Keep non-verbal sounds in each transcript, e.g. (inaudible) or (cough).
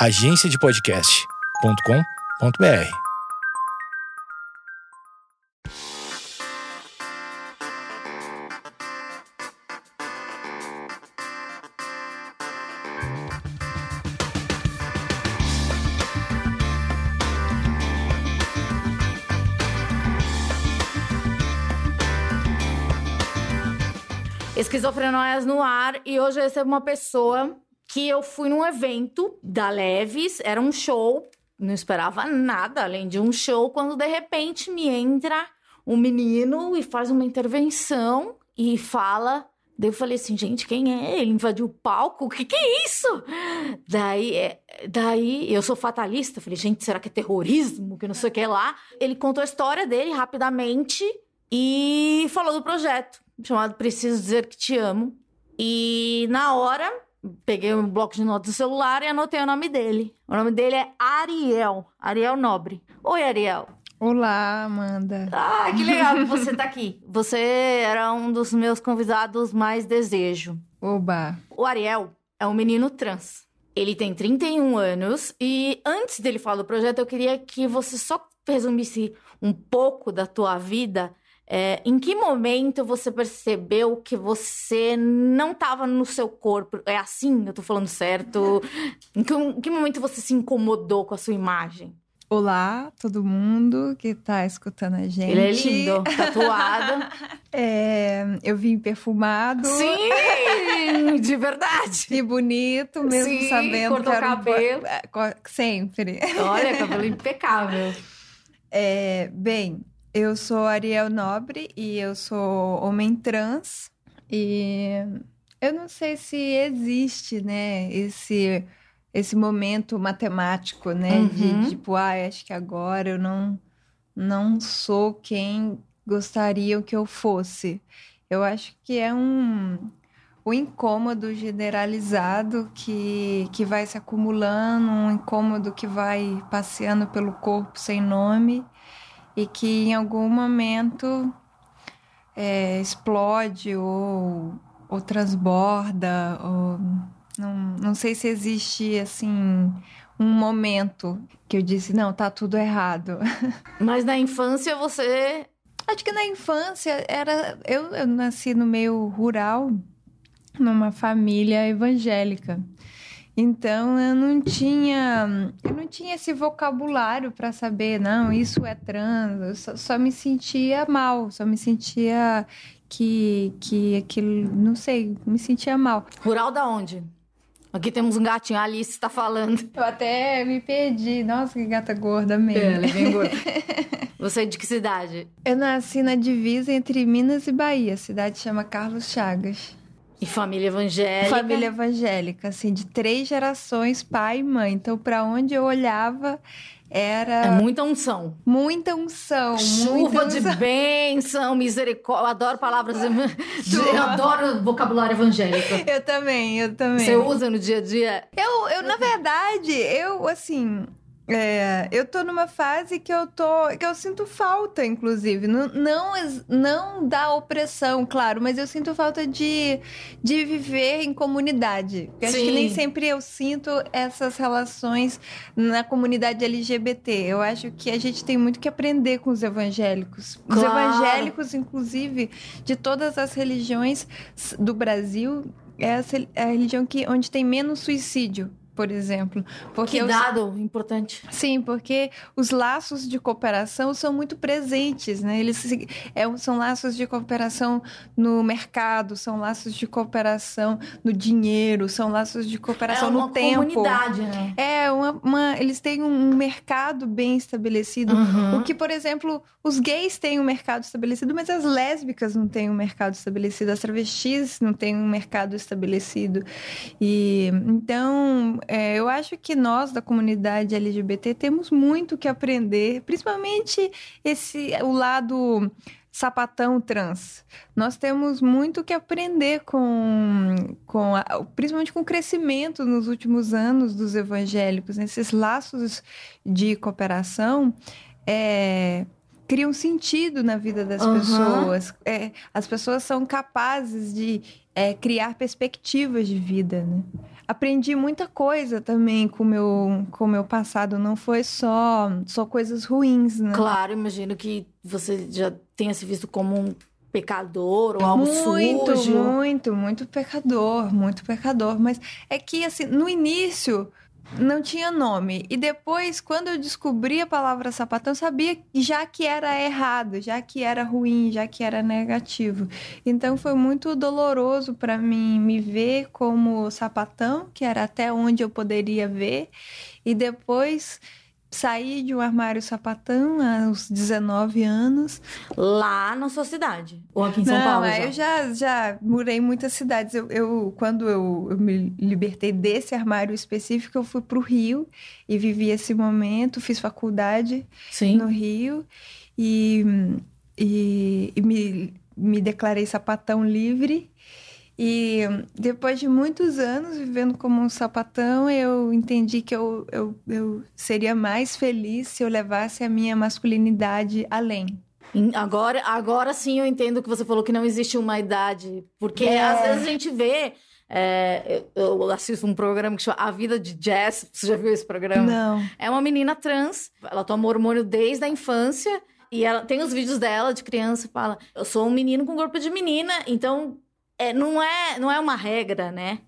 agenciadepodcast.com.br. Esquizofrenóias no ar e hoje eu recebo uma pessoa que eu fui num evento da Leves, era um show, não esperava nada além de um show, quando de repente me entra um menino e faz uma intervenção e fala. Daí eu falei assim, gente, quem é? Ele invadiu o palco? O que, que é isso? Daí, é, daí eu sou fatalista. Falei, gente, será que é terrorismo? Que não sei o que lá. Ele contou a história dele rapidamente e falou do projeto chamado Preciso Dizer Que Te Amo. E na hora peguei um bloco de notas do celular e anotei o nome dele. O nome dele é Ariel, Ariel Nobre. Oi, Ariel. Olá, Amanda. Ah, que legal que você tá aqui. Você era um dos meus convidados mais desejo. Oba. O Ariel é um menino trans. Ele tem 31 anos e antes dele falar do projeto, eu queria que você só resumisse um pouco da tua vida é, em que momento você percebeu que você não estava no seu corpo? É assim? Eu tô falando certo? Em que, em que, momento você se incomodou com a sua imagem? Olá, todo mundo que tá escutando a gente. Ele é lindo, tatuado. (laughs) é, eu vim perfumado. Sim, de verdade. E bonito, mesmo Sim, sabendo cortou que era cabelo. Um... Sempre. Olha, (laughs) cabelo impecável. É, bem, eu sou Ariel Nobre e eu sou homem trans. E eu não sei se existe, né, esse, esse momento matemático, né, uhum. de tipo, ah, acho que agora eu não, não sou quem gostariam que eu fosse. Eu acho que é um, um incômodo generalizado que, que vai se acumulando, um incômodo que vai passeando pelo corpo sem nome e que em algum momento é, explode ou, ou transborda, ou não, não sei se existe assim um momento que eu disse não tá tudo errado. (laughs) Mas na infância você acho que na infância era eu, eu nasci no meio rural numa família evangélica então eu não tinha, eu não tinha esse vocabulário para saber, não, isso é trans. Eu só, só, me sentia mal, só me sentia que que aquilo, não sei, me sentia mal. Rural da onde? Aqui temos um gatinho, a Alice está falando. Eu até me perdi. Nossa, que gata gorda mesmo. É, ela é bem gorda. (laughs) Você é de que cidade? Eu nasci na divisa entre Minas e Bahia. A cidade chama Carlos Chagas. E família evangélica. Família evangélica, assim, de três gerações, pai e mãe. Então, para onde eu olhava, era. É muita unção. Muita unção. Chuva muita de unção. bênção, misericórdia. Eu adoro palavras. eu (laughs) adoro vocabulário evangélico. Eu também, eu também. Você usa no dia a dia? Eu, eu na verdade, eu, assim. É, eu tô numa fase que eu tô que eu sinto falta, inclusive, não, não, não da opressão, claro, mas eu sinto falta de, de viver em comunidade. Eu acho que nem sempre eu sinto essas relações na comunidade LGBT. Eu acho que a gente tem muito que aprender com os evangélicos. Os claro. evangélicos, inclusive, de todas as religiões do Brasil, é a religião que, onde tem menos suicídio por exemplo. Porque que dado os... importante. Sim, porque os laços de cooperação são muito presentes, né? Eles é, são laços de cooperação no mercado, são laços de cooperação no dinheiro, são laços de cooperação é no tempo. Comunidade, né? É uma, uma, eles têm um mercado bem estabelecido. Uhum. O que, por exemplo, os gays têm um mercado estabelecido, mas as lésbicas não têm um mercado estabelecido, as travestis não têm um mercado estabelecido. E então é, eu acho que nós da comunidade LGBT temos muito que aprender, principalmente esse o lado sapatão trans. Nós temos muito que aprender com, com a, principalmente com o crescimento nos últimos anos dos evangélicos, nesses laços de cooperação. É, criam sentido na vida das Uhum. pessoas. É, as pessoas são capazes de é, criar perspectivas de vida, né? Aprendi muita coisa também com meu com o meu passado, não foi só só coisas ruins, né? Claro, imagino que você já tenha se visto como um pecador ou algo muito, sujo. muito, muito pecador, muito pecador, mas é que assim, no início não tinha nome. E depois, quando eu descobri a palavra sapatão, sabia já que era errado, já que era ruim, já que era negativo. Então foi muito doloroso para mim me ver como sapatão, que era até onde eu poderia ver, e depois saí de um armário sapatão aos 19 anos. Lá na sua cidade? Ou aqui em São Não, Paulo? já? eu já, já morei em muitas cidades. Eu, eu- quando eu, eu me libertei desse armário específico, eu fui para o Rio e vivi esse momento, fiz faculdade Sim. no Rio e, e, e me, me declarei sapatão livre. E depois de muitos anos vivendo como um sapatão, eu entendi que eu, eu, eu seria mais feliz se eu levasse a minha masculinidade além. Agora, agora sim eu entendo que você falou que não existe uma idade. Porque É. às vezes a gente vê. é, eu, eu assisto um programa que chama A Vida de Jazz. Você já viu esse programa? Não. É uma menina trans. Ela toma hormônio desde a infância. E ela tem os vídeos dela de criança. Fala: Eu sou um menino com corpo de menina. Então. É, não, é, não é uma regra, né?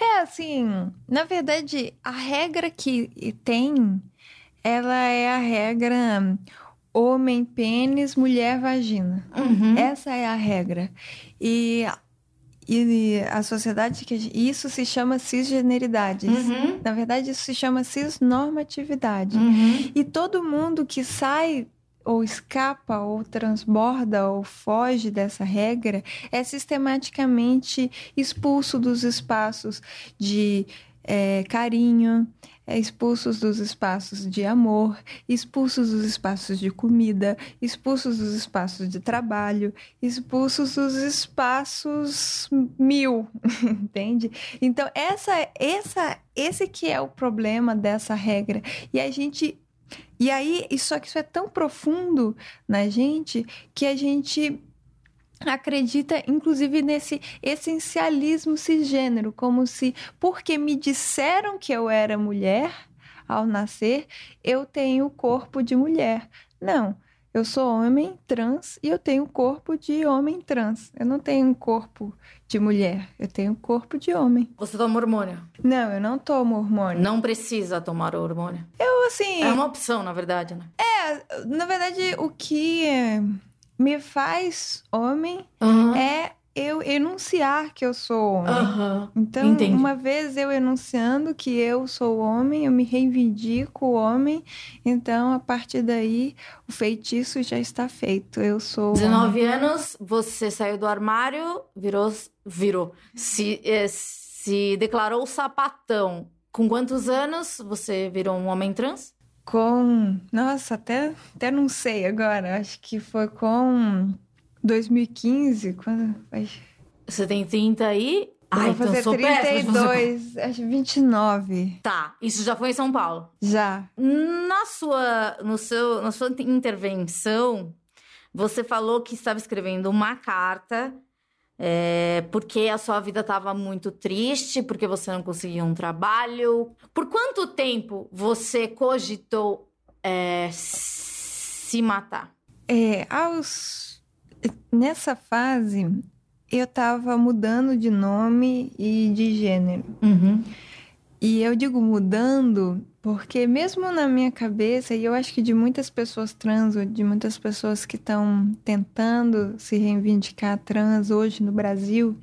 É assim, na verdade, a regra que tem, ela é a regra homem pênis, mulher vagina. Uhum. Essa é a regra. E, e a sociedade que isso se chama cisgeneridade. Uhum. Na verdade, isso se chama cisnormatividade. Uhum. E todo mundo que sai ou escapa ou transborda ou foge dessa regra é sistematicamente expulso dos espaços de eh, carinho, é expulsos dos espaços de amor, expulsos dos espaços de comida, expulsos dos espaços de trabalho, expulsos dos espaços mil, (laughs) entende? Então essa, essa, esse que é o problema dessa regra. E a gente e aí, só que isso é tão profundo na gente que a gente acredita, inclusive, nesse essencialismo cisgênero, como se, porque me disseram que eu era mulher ao nascer, eu tenho o corpo de mulher. Não. Eu sou homem trans e eu tenho o corpo de homem trans. Eu não tenho um corpo de mulher, eu tenho um corpo de homem. Você toma hormônio? Não, eu não tomo hormônio. Não precisa tomar hormônio. Eu, assim, É uma opção, na verdade, né? na verdade, o que me faz homem Aham. é eu enunciar que eu sou homem. Aham. Então, entendi. uma vez eu enunciando que eu sou homem, eu me reivindico homem, então a partir daí o feitiço já está feito. Eu sou. homem. 19 anos, você saiu do armário, virou. Virou. Se, eh, se declarou sapatão. Com quantos anos você virou um homem trans? Com. Nossa, até, até não sei agora. Acho que foi com 2015, quando. Você tem 30 aí? Ai, vou então fazer sou péssima fazer conta. 32, acho 29. Tá, isso já foi em São Paulo. Já. Na sua, no seu, na sua intervenção, você falou que estava escrevendo uma carta é, porque a sua vida estava muito triste, porque você não conseguia um trabalho. Por quanto tempo você cogitou é, se matar? É, aos... Nessa fase, eu tava mudando de nome e de gênero. Uhum. E eu digo mudando porque mesmo na minha cabeça, e eu acho que de muitas pessoas trans, ou de muitas pessoas que estão tentando se reivindicar trans hoje no Brasil,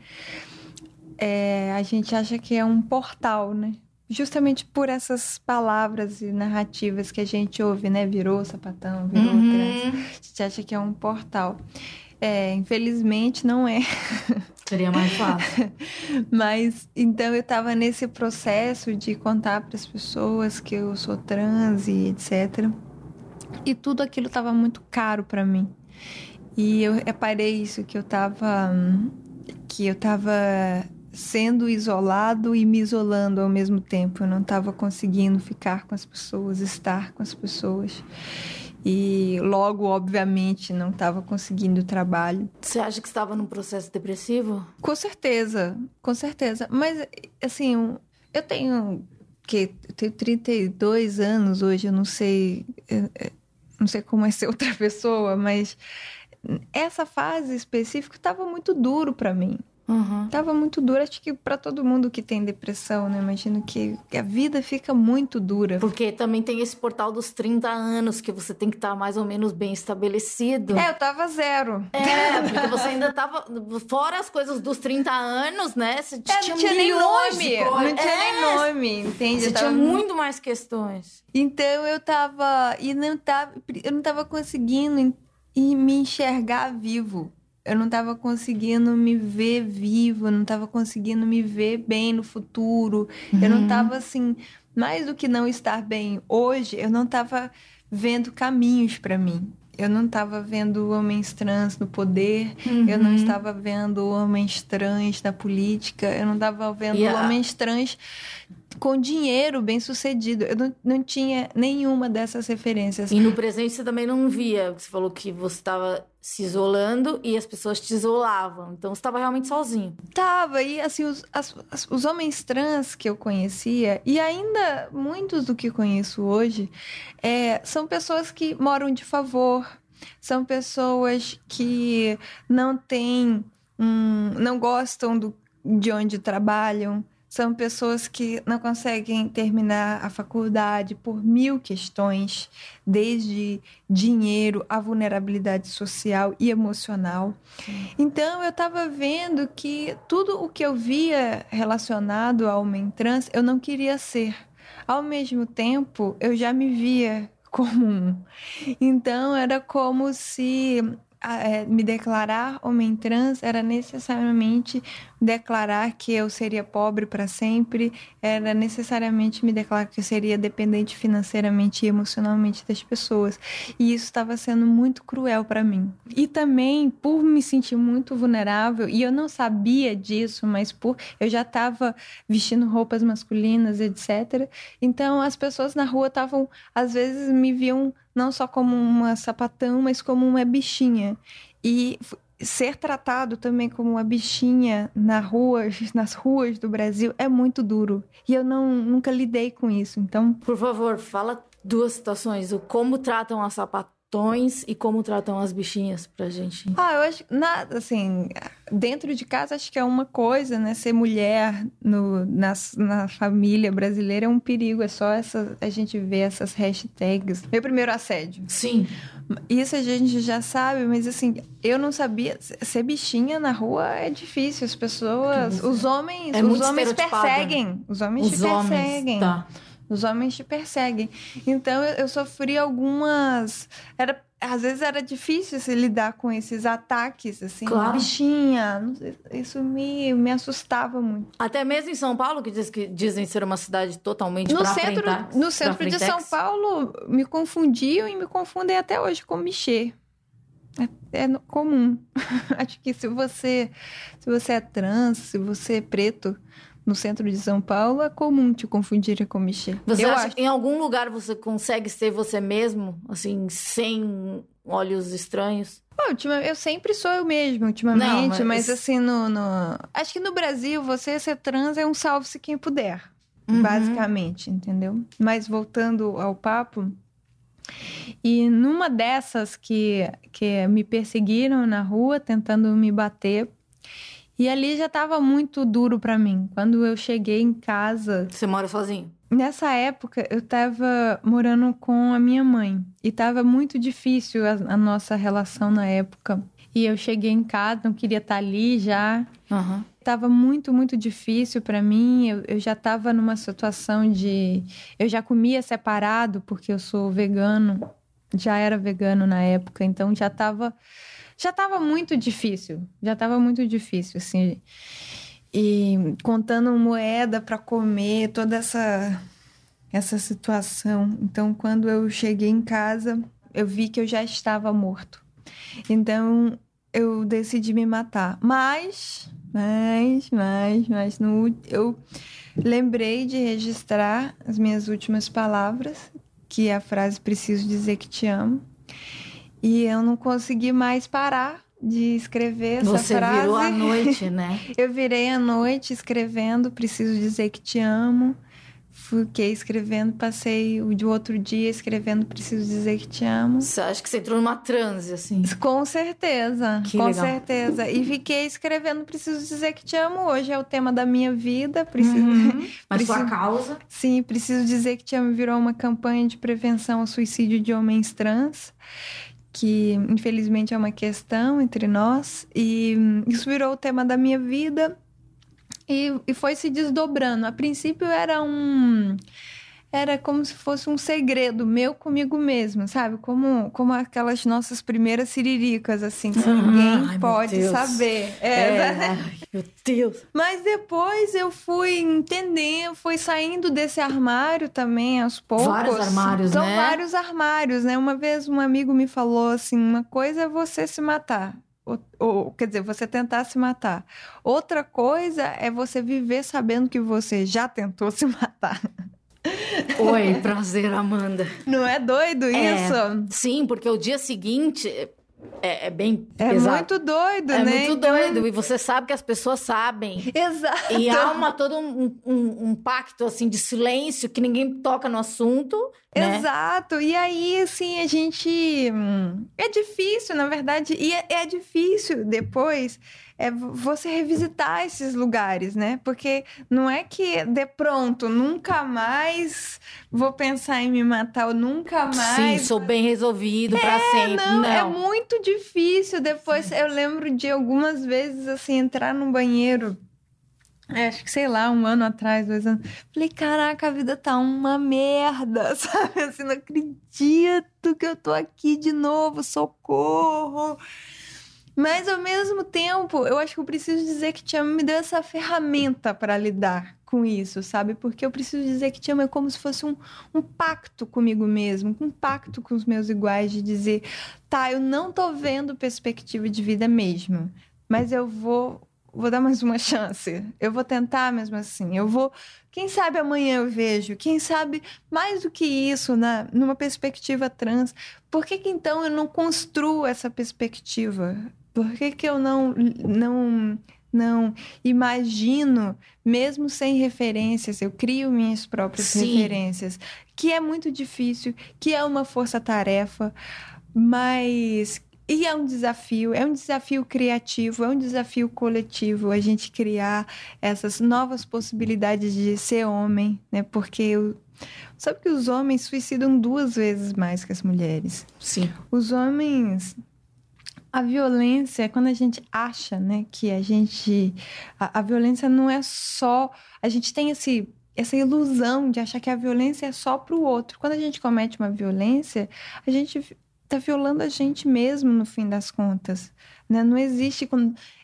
é, a gente acha que é um portal, né? Justamente por essas palavras e narrativas que a gente ouve, né? Virou sapatão, virou trans. Uhum. A gente acha que é um portal. É, infelizmente não é. Seria mais fácil. (laughs) Mas então eu tava nesse processo de contar para as pessoas que eu sou trans e etc. E tudo aquilo tava muito caro para mim. E eu reparei isso que eu tava hum, que eu tava sendo isolado e me isolando ao mesmo tempo. Eu não tava conseguindo ficar com as pessoas, estar com as pessoas. E logo, obviamente, não estava conseguindo trabalho. Você acha que estava num processo depressivo? Com certeza, com certeza. Mas, assim, eu tenho que eu tenho 32 anos hoje, eu não sei, eu, eu não sei como é ser (laughs) outra pessoa, mas essa fase específica estava muito duro para mim. Uhum. Tava muito duro, acho que para todo mundo que tem depressão, né? Imagino que a vida fica muito dura. Porque também tem esse portal dos 30 anos que você tem que estar tá mais ou menos bem estabelecido. É, eu tava zero. É, porque você ainda tava. Fora as coisas dos 30 anos, né? Você É, tinha, não tinha nem nome, não tinha É, nem nome, entende? Você tava tinha muito mais questões. Então eu tava e não tava, eu não tava conseguindo e me enxergar vivo. Eu não tava conseguindo me ver vivo, eu não tava conseguindo me ver bem no futuro. Eu não Uhum. tava assim, mais do que não estar bem hoje, eu não tava vendo caminhos pra mim. Eu não tava vendo homens trans no poder, eu não Uhum. estava vendo homens trans na política, eu não estava vendo a- homens trans com dinheiro bem sucedido. Eu não, não tinha nenhuma dessas referências. E no presente você também não via. Você falou que você estava se isolando e as pessoas te isolavam. Então você estava realmente sozinho. Tava, e assim, os, as- os homens trans que eu conhecia, e ainda muitos do que conheço hoje, é, são pessoas que moram de favor, são pessoas que não têm, não gostam do, de onde trabalham, são pessoas que não conseguem terminar a faculdade por mil questões, desde dinheiro, a vulnerabilidade social e emocional. Então eu estava vendo que tudo o que eu via relacionado ao homem trans, eu não queria ser. Ao mesmo tempo, eu já me via (laughs) como um. Então era como se ah, é, me declarar homem trans era necessariamente declarar que eu seria pobre para sempre, era necessariamente me declarar que eu seria dependente financeiramente e emocionalmente das pessoas. E isso estava sendo muito cruel para mim. E também por me sentir muito vulnerável, e eu não sabia disso, mas por eu já estava vestindo roupas masculinas, etc. Então as pessoas na rua estavam, às vezes, me viam não só como uma sapatão, mas como uma bichinha. E ser tratado também como uma bichinha na rua, (laughs) nas ruas do Brasil é muito duro. E eu não, nunca lidei com isso. Então, Por favor, fala duas situações. O como tratam as sapatões e como tratam as bichinhas pra gente. Ah, eu acho nada assim. Dentro de casa, acho que é uma coisa, né? Ser mulher no, nas- na, família brasileira é um perigo. É só essa, a gente ver essas hashtags. Meu primeiro assédio. Sim. Isso a gente já sabe, mas assim, eu não sabia. Ser bichinha na rua é difícil. As pessoas. Os homens. É os homens estereotipada. perseguem. Os homens Os te homens. perseguem. Tá. Os homens te perseguem. Então eu, eu sofri algumas. Era, às vezes era difícil se lidar com esses ataques, assim, Claro. bichinha. Isso me, me assustava muito. Até mesmo em São Paulo, que, diz que dizem ser uma cidade totalmente No centro, frentex- no centro de São. Paulo, me confundiam e me confundem até hoje com Michê. É, é comum. (laughs) Acho que se você, se você é trans, se você é preto no centro de São Paulo, é comum te confundirem com Michê. Você Eu acha acho. que em algum lugar você consegue ser você mesmo, assim, sem olhos estranhos? Ultima- eu sempre sou eu mesma, ultimamente, Não, mas... mas- assim, no, no- Acho que no Brasil, você ser trans é um salve-se quem puder, Uhum. basicamente, entendeu? Mas voltando ao papo, e numa dessas que, que me perseguiram na rua, tentando me bater, e ali já tava muito duro pra mim. Quando eu cheguei em casa, Você mora sozinho? Nessa época, eu tava morando com a minha mãe e tava muito difícil a, a nossa relação na época. E eu cheguei em casa, não queria estar ali já. Aham. Tava muito, muito difícil pra mim. Eu, eu já tava numa situação de. Eu já comia separado, porque eu sou vegano. Já era vegano na época, então já tava. Já tava muito difícil. Já tava muito difícil, assim e contando moeda para comer, toda essa essa situação. Então, quando eu cheguei em casa, eu vi que eu já estava morto. Então, eu decidi me matar. Mas, mas, mas, mas no eu lembrei de registrar as minhas últimas palavras, que é a frase preciso dizer que te amo. E eu não consegui mais parar de escrever essa Você frase. virou a noite, (laughs) né? Eu virei a noite escrevendo, preciso dizer que te amo. Fiquei escrevendo, passei o de outro dia escrevendo, preciso dizer que te amo. Você acha que você entrou numa transe, assim? Com certeza, Que com legal. certeza. E fiquei escrevendo, preciso dizer que te amo. Hoje é o tema da minha vida. Preciso, Uhum. (laughs) Mas Preciso- sua causa? Sim, preciso dizer que te amo virou uma campanha de prevenção ao suicídio de homens trans, que infelizmente é uma questão entre nós, e hum, isso virou o tema da minha vida e, e foi se desdobrando. A princípio era um. Era como se fosse um segredo meu comigo mesmo, sabe? Como, como aquelas nossas primeiras siriricas, assim, que Uhum. ninguém Ai, pode saber. É, É, ai, meu Deus. mas depois eu fui entendendo, fui saindo desse armário também aos poucos. Vários armários, São né? vários armários, né? Uma vez um amigo me falou assim: uma coisa é você se matar. Ou, ou, quer dizer, você tentar se matar. Outra coisa é você viver sabendo que você já tentou (laughs) se matar. Oi, prazer, Amanda. Não é doido É. isso? Sim, porque o dia seguinte é, é bem É pesado. muito doido, é né? muito Então- doido. E você sabe que as pessoas sabem. Exato. E há uma, todo um, um- um pacto assim de silêncio que ninguém toca no assunto. Né? Exato. E aí, assim, a gente. hum, É difícil, na verdade. E é, é difícil depois é vo- você revisitar esses lugares, né? Porque não é que de pronto, nunca mais vou pensar em me matar, ou nunca Sim, mais. sou bem resolvido pra sempre. Não, Não, é muito difícil. Depois eu lembro de algumas vezes assim entrar no banheiro. é, acho que sei lá, um ano atrás, dois anos. Falei, caraca, a vida tá uma merda, (laughs) sabe? Assim, não acredito que eu tô aqui de novo, socorro. Mas ao mesmo tempo, eu acho que eu preciso dizer que te amo me deu essa ferramenta para lidar com isso, sabe? Porque eu preciso dizer que te amo é como se fosse um, um pacto comigo mesmo, um pacto com os meus iguais de dizer, tá, eu não tô vendo perspectiva de vida mesmo, mas eu vou vou dar mais uma (laughs) chance. Eu vou tentar mesmo assim. Eu vou, quem sabe amanhã eu vejo, quem sabe mais do que isso na numa perspectiva trans. Por que que então eu não construo essa perspectiva? Por que que eu não não não imagino, mesmo sem referências, eu crio minhas próprias Sim. referências, que é muito difícil, que é uma força-tarefa, mas e é um desafio, é um desafio criativo, é um desafio coletivo a gente criar essas novas possibilidades de ser homem, né? Porque eu- sabe que os homens suicidam duas vezes mais que as mulheres. Sim. Os homens. A violência, quando a gente acha, né, que a gente. A, a violência não é só. A gente tem esse, essa ilusão de achar que a violência é só pro outro. Quando a gente comete uma violência, a gente tá violando a gente mesmo, no fim das contas. Né? Não existe.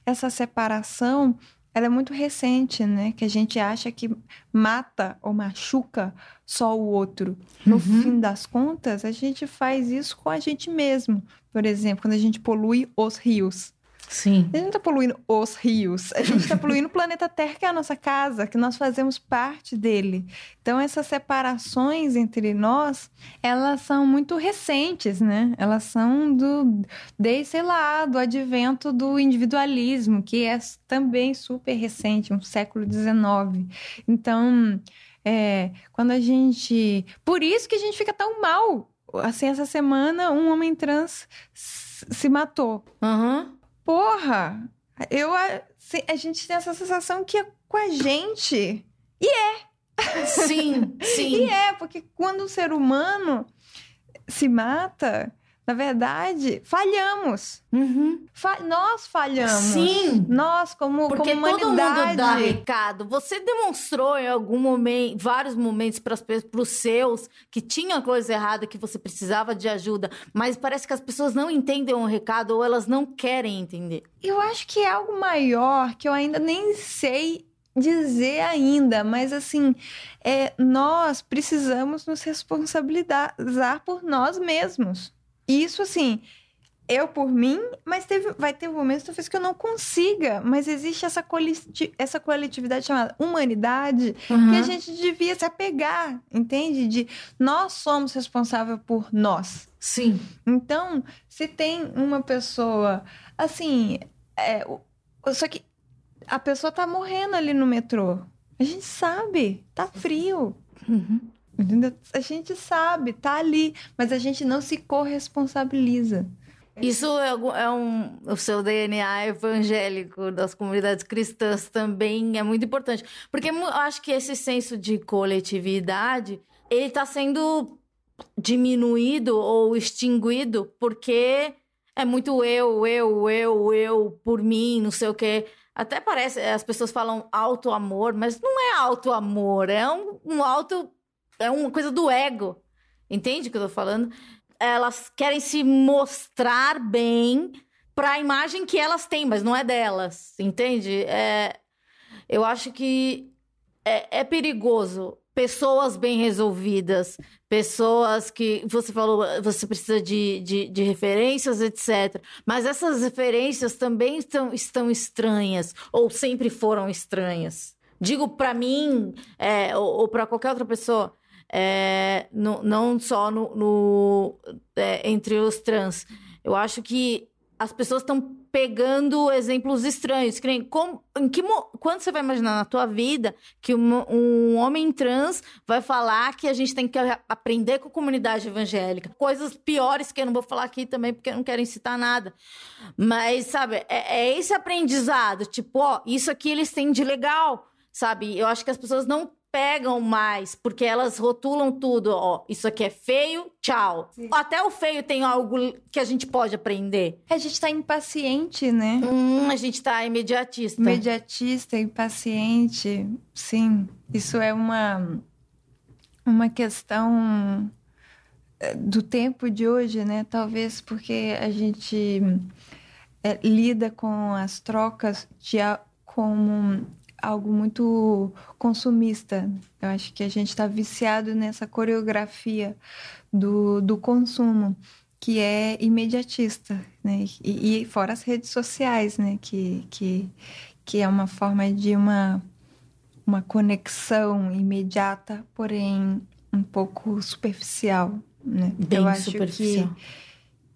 Essa separação. Ela é muito recente, né? Que a gente acha que mata ou machuca só o outro. No Uhum. fim das contas, a gente faz isso com a gente mesmo. Por exemplo, quando a gente polui os rios. Sim. A gente não está poluindo os rios, a gente está poluindo o planeta Terra, que é a nossa casa, que nós fazemos parte dele. Então, essas separações entre nós, elas são muito recentes, né? Elas são do, desde, sei lá, do advento do individualismo, que é também super recente, um século XIX. Então, é, quando a gente. Por isso que a gente fica tão mal. Assim, essa semana, um homem trans se matou. Aham. Porra! Eu, a, a gente tem essa sensação que é com a gente. Sim, (laughs) E sim. é, porque quando o ser humano se mata, na verdade, falhamos. Uhum. Fa- nós falhamos. Sim. Nós, como, Porque como todo humanidade. mundo dá recado. Você demonstrou em algum momento, vários momentos para os seus que tinha coisa errada, que você precisava de ajuda, mas parece que as pessoas não entendem o recado ou elas não querem entender. Eu acho que é algo maior que eu ainda nem sei dizer ainda, mas assim, é, nós precisamos nos responsabilizar por nós mesmos. Isso assim, eu por mim, mas teve, vai ter momentos talvez que eu não consiga, mas existe essa, coleti- essa coletividade chamada humanidade que a gente devia se apegar, entende? De nós somos responsáveis por nós. Sim. Então, se tem uma pessoa assim, é, só que a pessoa tá morrendo ali no metrô. A gente sabe, tá frio. Uhum. A gente sabe, tá ali, mas a gente não se corresponsabiliza. Isso é, é um, o seu DNA evangélico das comunidades cristãs também é muito importante. Porque eu acho que esse senso de coletividade, ele está sendo diminuído ou extinguido porque é muito eu, eu, eu, eu, por mim, não sei o quê. Até parece, as pessoas falam auto amor, mas não é auto amor, é um, um auto é uma coisa do ego. Entende o que eu tô falando? Elas querem se mostrar bem para a imagem que elas têm, mas não é delas, entende? É, eu acho que é, é perigoso pessoas bem resolvidas, pessoas que você falou, você precisa de, de, de, referências, etc. Mas essas referências também estão, estão estranhas, ou sempre foram estranhas. Digo para mim, é, ou, ou para qualquer outra pessoa, é, no, não só no, no é, entre os trans. Eu acho que as pessoas estão pegando exemplos estranhos. Que nem, como, em que, quando você vai imaginar na tua vida que um, um, homem trans vai falar que a gente tem que aprender com a comunidade evangélica? Coisas piores que eu não vou falar aqui também, porque eu não quero incitar nada. Mas, sabe, é, é esse aprendizado. Tipo, ó, isso aqui eles têm de legal, sabe? Eu acho que as pessoas não pegam mais, porque elas rotulam tudo, ó, isso aqui é feio, tchau. Sim. Até o feio tem algo que a gente pode aprender. A gente tá impaciente, né? Hum, a gente tá imediatista. Imediatista, impaciente, sim. Isso é uma, uma questão eh, do tempo de hoje, né? Talvez porque a gente é, lida com as trocas de como algo muito consumista. Eu acho que a gente está viciado nessa coreografia do, do consumo, que é imediatista, né? E, e, fora as redes sociais, né? Que, que, que é uma forma de uma, uma conexão imediata, porém um pouco superficial, né? Bem Eu acho superficial.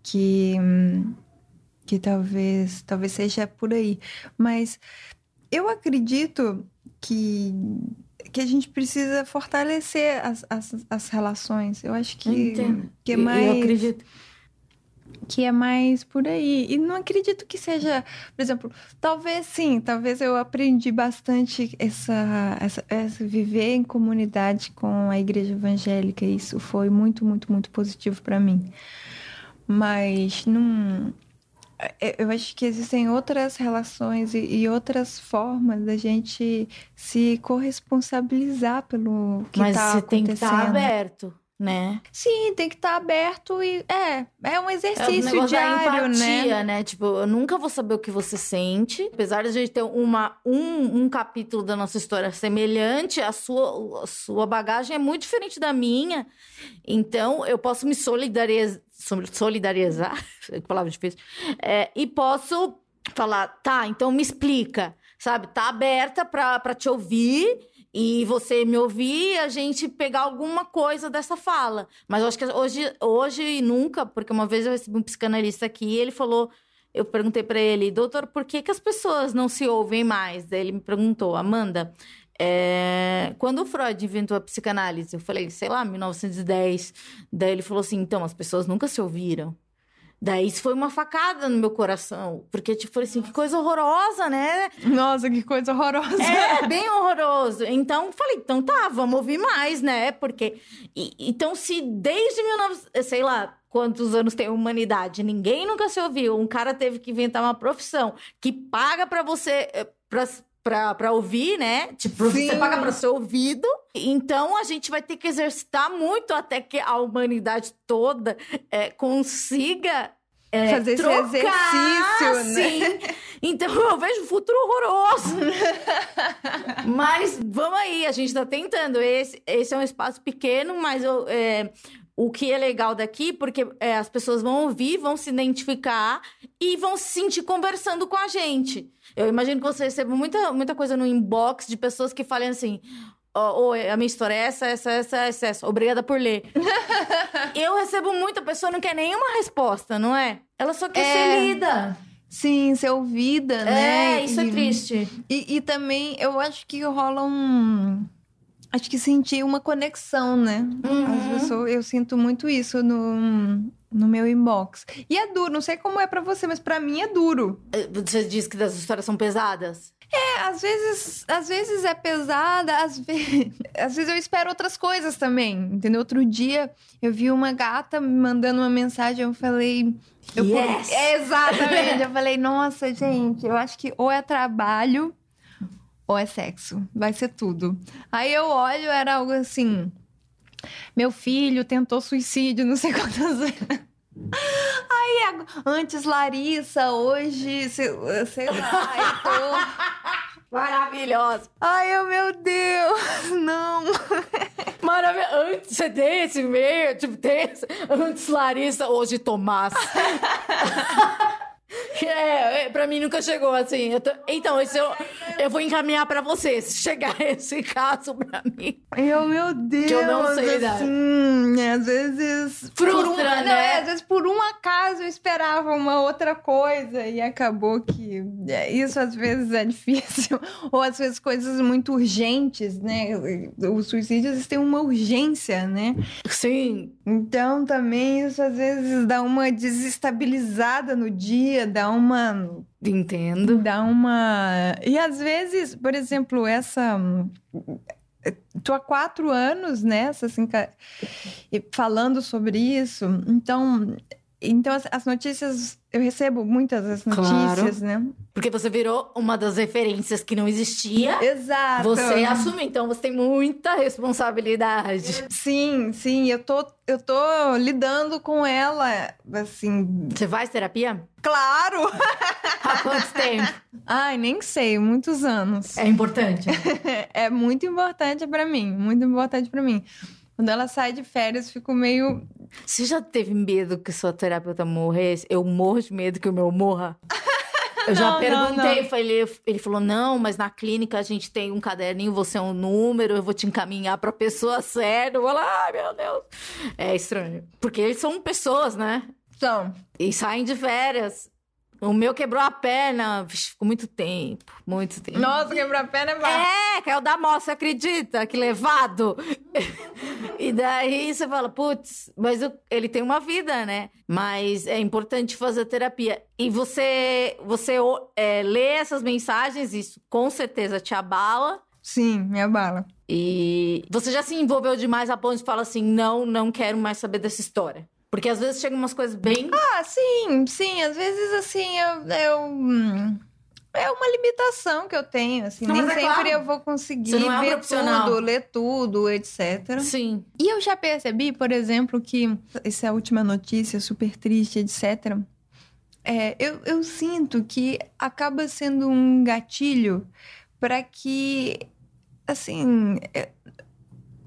que, que que talvez talvez seja por aí, mas eu acredito que, que a gente precisa fortalecer as, as, as relações. Eu acho que, que é mais. Eu acredito. Que é mais por aí. E não acredito que seja. Por exemplo, talvez sim, talvez eu aprendi bastante essa, essa, essa viver em comunidade com a igreja evangélica. Isso foi muito, muito, muito positivo para mim. Mas não eu acho que existem outras relações e, outras formas da gente se corresponsabilizar pelo que está acontecendo. Mas você tem que estar tá aberto, né? Sim, tem que estar tá aberto e é, é um exercício é diário, empatia, né? né? Tipo, eu nunca vou saber o que você sente, apesar de a gente ter uma, um, um capítulo da nossa história semelhante, a sua, a sua bagagem é muito diferente da minha. Então, eu posso me solidarizar solidarizar, (laughs) que palavra difícil, é, e posso falar, tá, então me explica, sabe? Tá aberta para te ouvir e você me ouvir a gente pegar alguma coisa dessa fala. Mas eu acho que hoje, hoje e nunca, porque uma vez eu recebi um psicanalista aqui e ele falou. Eu perguntei para ele, doutor, por que, que as pessoas não se ouvem mais? Daí ele me perguntou, Amanda, é... Quando o Freud inventou a psicanálise, eu falei, sei lá, 1910. Daí ele falou assim: então, as pessoas nunca se ouviram. Daí isso foi uma facada no meu coração. Porque, tipo, falei assim, que coisa horrorosa, né? Nossa, que coisa horrorosa. É, bem horroroso. Então, falei, então tá, vamos ouvir mais, né? Porque. E, então, se desde 1900, sei lá, quantos anos tem a humanidade, ninguém nunca se ouviu. Um cara teve que inventar uma profissão que paga para você. Eh, pra, pra, pra ouvir, né? Tipo, Sim. você paga pra ser ouvido. Então a gente vai ter que exercitar muito até que a humanidade toda é, consiga é, fazer trocar, esse exercício, né? Então eu vejo um futuro horroroso. (laughs) mas vamos aí, a gente tá tentando. Esse, esse é um espaço pequeno, mas eu, é, o que é legal daqui, porque é, as pessoas vão ouvir, vão se identificar e vão se sentir conversando com a gente. Eu imagino que você receba muita, muita coisa no inbox de pessoas que falem assim. Oh, oh, a minha história é essa, essa, essa, essa, essa. Obrigada por ler. (laughs) eu recebo muita pessoa não quer nenhuma resposta, não é? Ela só quer é... ser lida. Sim, ser ouvida, né? É, isso é E- triste. E, e também eu acho que rola um. Acho que sentir uma conexão, né? Uhum. As pessoas, eu sinto muito isso no, no meu inbox. E é duro, não sei como é pra você, mas pra mim é duro. Você diz que as histórias são pesadas? É, às vezes, às vezes é pesada, às vezes, (laughs) às vezes eu espero outras coisas também, entendeu? Outro dia eu vi uma gata me mandando uma mensagem, eu falei. Eu, Yes! É, exatamente. eu falei, nossa, gente, eu acho que ou é trabalho ou é sexo. Vai ser tudo. Aí eu olho, era algo assim. Meu filho tentou suicídio, não sei (laughs) quantas vezes. Aí, antes Larissa, hoje, sei, sei lá, tô. (laughs) Maravilhosa. Ai, eu, meu Deus, não. (laughs) Maravilhosa. Antes, você tem esse e-mail, tipo, tem esse... Antes Larissa, hoje Tomás. (laughs) É, é, pra mim nunca chegou assim. Tô- Então, esse eu, eu vou encaminhar pra você, se chegar (laughs) esse caso pra mim. Eu, meu Deus. Que eu não sei assim, às vezes. Frustra, um, né? Não, é, às vezes por um acaso eu esperava uma outra coisa e acabou que. é, Isso às vezes é (laughs) difícil. Ou às vezes coisas muito urgentes, né? Os suicídios têm uma urgência, né? Sim. Então também isso às vezes dá uma desestabilizada no dia, dá uma. Entendo. Dá uma. E às vezes, por exemplo, essa. Tô há quatro anos nessa, assim, ca- e falando sobre isso. Então, então as, as notícias. Eu recebo muitas das Claro. notícias, né? Porque você virou uma das referências que não existia. Exato. Você assumiu, então você tem muita responsabilidade. Sim, sim, eu tô, eu tô lidando com ela, assim. Você faz terapia? Claro! Há quanto tempo? (laughs) Ai, nem sei, muitos anos. É importante. (laughs) É muito importante pra mim, muito importante pra mim. Quando ela sai de férias, fico meio. Você já teve medo que sua terapeuta morresse? Eu morro de medo que o meu morra. Eu já (laughs) Não, não, perguntei, não. falei, ele falou: não, mas na clínica a gente tem um caderninho, você é um número, eu vou te encaminhar pra pessoa certa. Eu falo, ai meu Deus. É estranho. Porque eles são pessoas, né? Então, E saem de férias. O meu quebrou a perna, ficou muito tempo, muito tempo. nossa, quebrar a perna é barra. É, caiu da você acredita? Que levado. (laughs) e daí você fala, putz, mas o- ele tem uma vida, né? Mas é importante fazer terapia. E você, você é, lê essas mensagens, isso com certeza te abala. Sim, minha bala. E você já se envolveu demais a ponto de falar assim, não, não quero mais saber dessa história. Porque às vezes chegam umas coisas bem... Ah, sim, sim. Às vezes, assim, eu. eu hum, é uma limitação que eu tenho, assim. Não, Nem é sempre claro. eu vou conseguir é ver tudo, ler tudo, etc. Sim. E eu já percebi, por exemplo, que essa última notícia super triste, etc. é, eu, eu sinto que acaba sendo um gatilho para que, assim, é,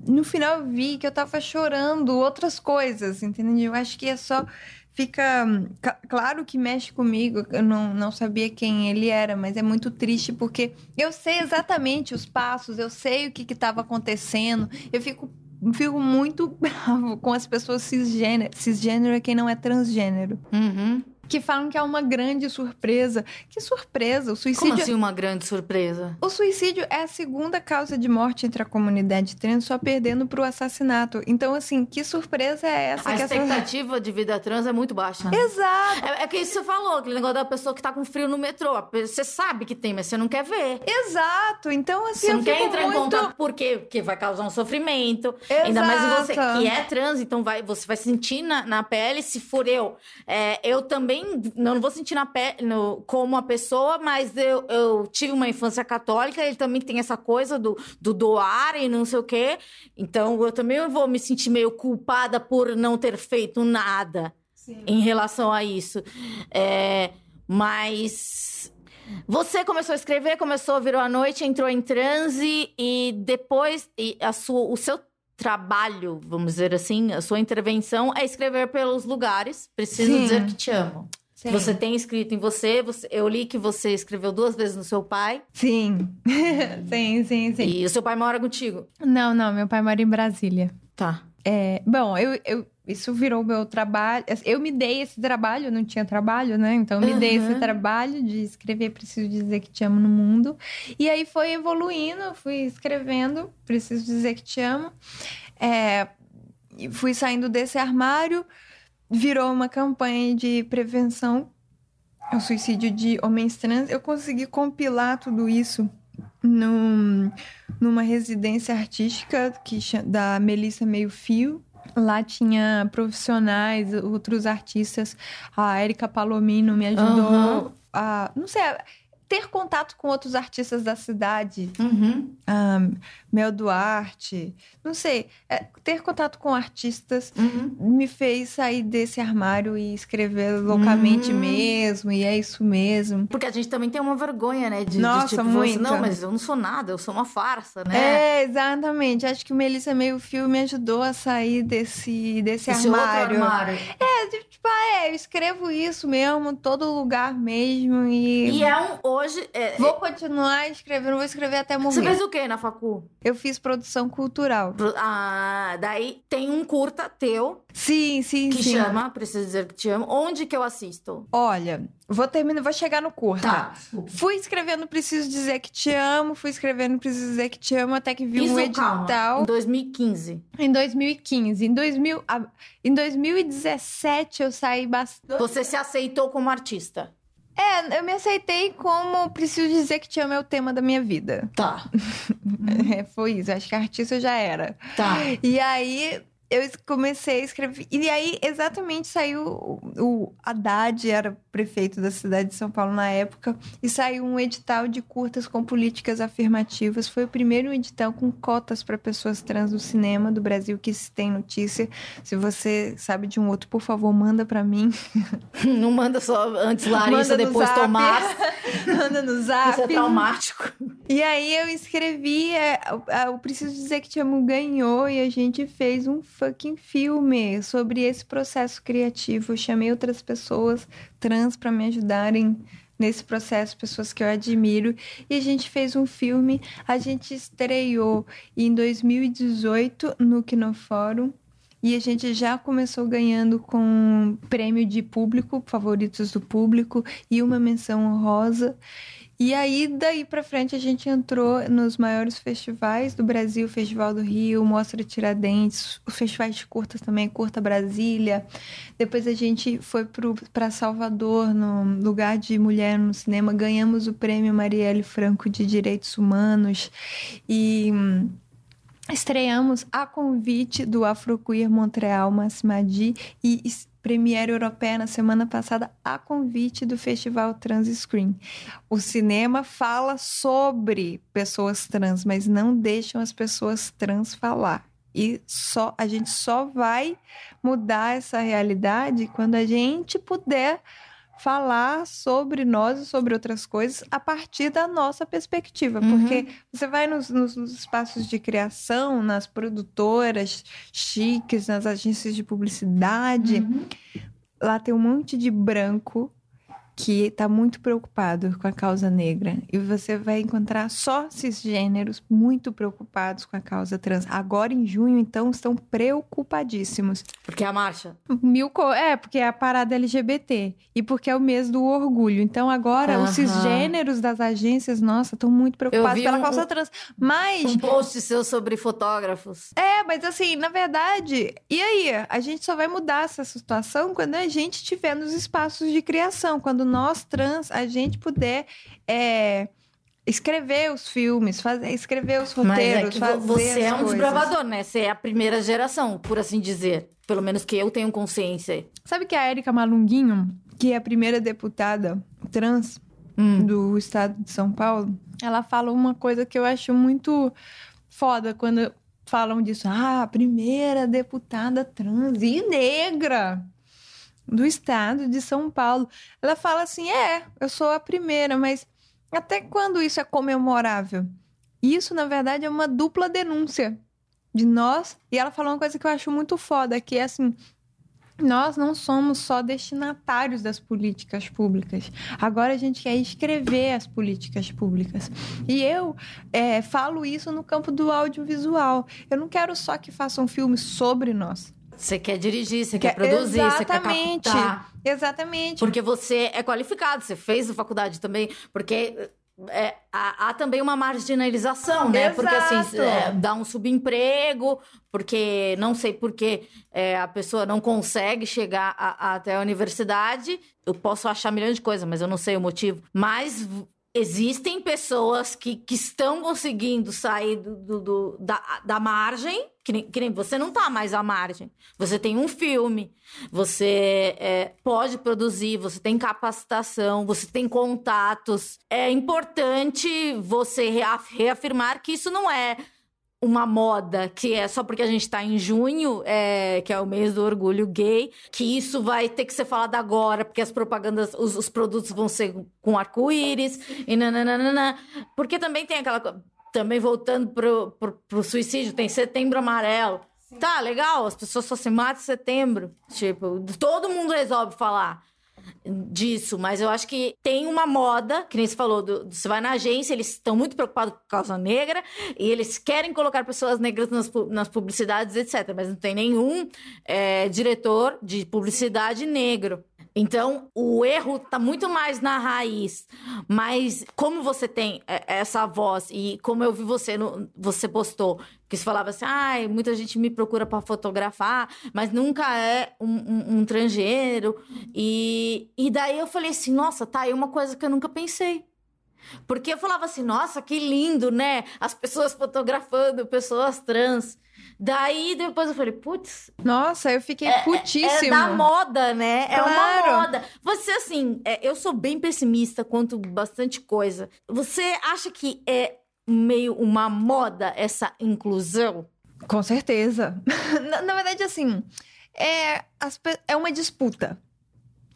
no final eu vi que eu tava chorando outras coisas, entendeu? Eu acho que é só. Fica. ca- Claro que mexe comigo, eu não, não sabia quem ele era, mas é muito triste porque eu sei exatamente os passos, eu sei o que estava acontecendo, eu fico, fico muito (laughs) bravo com as pessoas cisgênero. Cisgênero é quem não é transgênero. Uhum. Que falam que é uma grande surpresa. Que surpresa! O Como suicídio. assim uma grande surpresa? O suicídio é a segunda causa de morte entre a comunidade trans, só perdendo pro assassinato. Então, assim, que surpresa é essa? A que essa- expectativa de vida trans é muito baixa. Exato! É, é que isso você falou, aquele negócio da pessoa que tá com frio no metrô. Você sabe que tem, mas você não quer ver. Exato! Então, assim, Você eu não quer entrar em muito... contato por quê? Porque vai causar um sofrimento. Ainda mais você Exato. que é trans, então vai, você vai sentir na, na pele. Se for eu, é, eu também não, não vou sentir na pele no- como a pessoa, mas eu, eu tive uma infância católica, ele também tem essa coisa do, do doar e não sei o quê. Então eu também vou me sentir meio culpada por não ter feito nada em relação a isso. É, mas você começou a escrever, começou, virou a noite, entrou em transe e depois e a sua, o seu trabalho, vamos dizer assim, a sua intervenção é escrever pelos lugares. Preciso Sim. dizer que te amo. Sim. Você tem escrito em você, você- eu li que você escreveu duas vezes no seu pai Sim. (laughs) sim, sim, sim. e o seu pai mora contigo. Não, não, meu pai mora em Brasília. Tá. É, bom, eu, eu, isso virou meu trabalho. Eu me dei esse trabalho, eu não tinha trabalho, né? Então, eu me uhum. dei esse trabalho de escrever Preciso Dizer Que Te Amo no Mundo. E aí foi evoluindo, fui escrevendo Preciso Dizer Que Te Amo. É, fui saindo desse armário, virou uma campanha de prevenção ao suicídio de homens trans. Eu consegui compilar tudo isso num, numa residência artística que, da Melissa Meio Fio. Lá tinha profissionais, outros artistas. A Erika Palomino me ajudou uhum. a. Não sei, ter contato com outros artistas da cidade. Uhum. Um, Mel Duarte, não sei. É, ter contato com artistas uhum. me fez sair desse armário e escrever loucamente uhum. mesmo, e é isso mesmo. Porque a gente também tem uma vergonha, né? De, Nossa, de, tipo, muito. não, mas eu não sou nada, eu sou uma farsa, né? É, exatamente. Acho que o Melissa Meio Fio me ajudou a sair desse, desse Esse armário. armário. É, tipo, ah, é, eu escrevo isso mesmo, todo lugar mesmo, e... E é um hoje. É, vou continuar escrevendo, vou escrever até morrer. Você fez o que na facu? Eu fiz produção cultural. Ah, daí tem um curta teu. Sim, sim, que sim. Que chama Preciso Dizer Que Te Amo. Onde que eu assisto? Olha, vou terminar, vou chegar no curta. Tá. Fui escrevendo Preciso Dizer Que Te Amo, fui escrevendo Preciso Dizer Que Te Amo, até que vi Isso, um edital. Calma. Em 2015. Em 2015. Em, 2000, em 2017 eu saí bastante. Você se aceitou como artista? É, eu me aceitei como preciso dizer que te amo é o tema da minha vida. Tá. (laughs) é, foi isso. Acho que artista já era. Tá. E aí eu comecei a escrever. E aí, exatamente, saiu o, Haddad, era prefeito da cidade de São Paulo na época, e saiu um edital de curtas com políticas afirmativas. Foi o primeiro edital com cotas para pessoas trans no cinema do Brasil que se tem notícia. Se você sabe de um outro, por favor, manda para mim. (laughs) Não manda só antes Larissa, depois Tomás. (laughs) manda no zap. Isso é traumático. E aí eu escrevi, é, eu preciso dizer que Te Amo ganhou e a gente fez um fucking filme sobre esse processo criativo. Eu chamei outras pessoas trans para me ajudarem nesse processo, pessoas que eu admiro, e a gente fez um filme. A gente estreou em 2018 no Kinofórum. E a gente já começou ganhando com prêmio de público, favoritos do público e uma menção honrosa. E aí, daí pra frente, a gente entrou nos maiores festivais do Brasil, Festival do Rio, Mostra Tiradentes, os festivais de curtas também, Curta Brasília. Depois a gente foi para Salvador, no lugar de mulher no cinema, ganhamos o prêmio Marielle Franco de Direitos Humanos. E hum, estreamos a convite do Afroqueer Montreal Massimadi e Premiere Europeia na semana passada a convite do Festival Trans Screen. O cinema fala sobre pessoas trans, mas não deixam as pessoas trans falar. E só a gente só vai mudar essa realidade quando a gente puder falar sobre nós e sobre outras coisas a partir da nossa perspectiva. Uhum. Porque você vai nos, nos, espaços de criação, nas produtoras chiques, nas agências de publicidade, uhum. lá tem um monte de branco que está muito preocupado com a causa negra. E você vai encontrar só cisgêneros muito preocupados com a causa trans. Agora, em junho, então, estão preocupadíssimos. Porque é a marcha? Mil. É, porque é a parada LGBT. E porque é o mês do orgulho. Então, agora, os cisgêneros das agências, nossa, estão muito preocupados pela um, causa trans. Mas... Um post seu sobre fotógrafos. É, mas assim, na verdade... E aí? A gente só vai mudar essa situação quando a gente estiver nos espaços de criação. Quando nós trans, a gente puder é, escrever os filmes, fazer, escrever os roteiros, Mas é que você é um coisas. desbravador, né? Você é a primeira geração, por assim dizer. Pelo menos que eu tenho consciência. Sabe que a Érica Malunguinho, que é a primeira deputada trans hum. do estado de São Paulo, ela fala uma coisa que eu acho muito foda quando falam disso. Ah, primeira deputada trans e negra do estado de São Paulo. Ela fala assim: é, eu sou a primeira, mas até quando isso é comemorável? Isso, na verdade, é uma dupla denúncia de nós. E ela falou uma coisa que eu acho muito foda, que é assim: nós não somos só destinatários das políticas públicas. Agora a gente quer escrever as políticas públicas. E eu é, falo isso no campo do audiovisual. Eu não quero só que façam filmes sobre nós. Você quer dirigir, você quer, quer produzir, você quer captar. Exatamente. Porque você é qualificado, você fez a faculdade também. Porque é, há, há, também uma marginalização, né? Exato. Porque assim, é, dá um subemprego, porque não sei porque é, a pessoa não consegue chegar a, a, até a universidade. Eu posso achar milhões de coisas, mas eu não sei o motivo. Mas existem pessoas que, que estão conseguindo sair do, do, do da, da margem, que nem, que nem, você não está mais à margem. Você tem um filme, você é, pode produzir, você tem capacitação, você tem contatos. É importante você reafirmar que isso não é uma moda que é só porque a gente tá em junho, é, que é o mês do orgulho gay, que isso vai ter que ser falado agora, porque as propagandas, os, os produtos vão ser com arco-íris e nananana. Porque também tem aquela. Também voltando pro, pro, pro suicídio, tem setembro amarelo. Sim. Tá, legal, as pessoas só se matam em setembro. Tipo, todo mundo resolve falar disso, mas eu acho que tem uma moda, que nem você falou, do, você vai na agência, eles estão muito preocupados com a causa negra e eles querem colocar pessoas negras nas, nas publicidades, etc. Mas não tem nenhum é, diretor de publicidade negro. Então, o erro está muito mais na raiz. Mas como você tem é, essa voz e como eu vi você no, você postou, que você falava assim, ai, muita gente me procura para fotografar, mas nunca é um, um, um. E, e daí eu falei assim, nossa, tá aí uma coisa que eu nunca pensei. Porque eu falava assim, nossa, que lindo, né? As pessoas fotografando pessoas trans. Daí depois eu falei, putz. Nossa, eu fiquei é, putíssimo. É da moda, né? É claro. uma moda. Você, assim, é, eu sou bem pessimista quanto bastante coisa. Você acha que é meio uma moda essa inclusão? Com certeza. (laughs) na, na, verdade, assim, é, as, é uma disputa.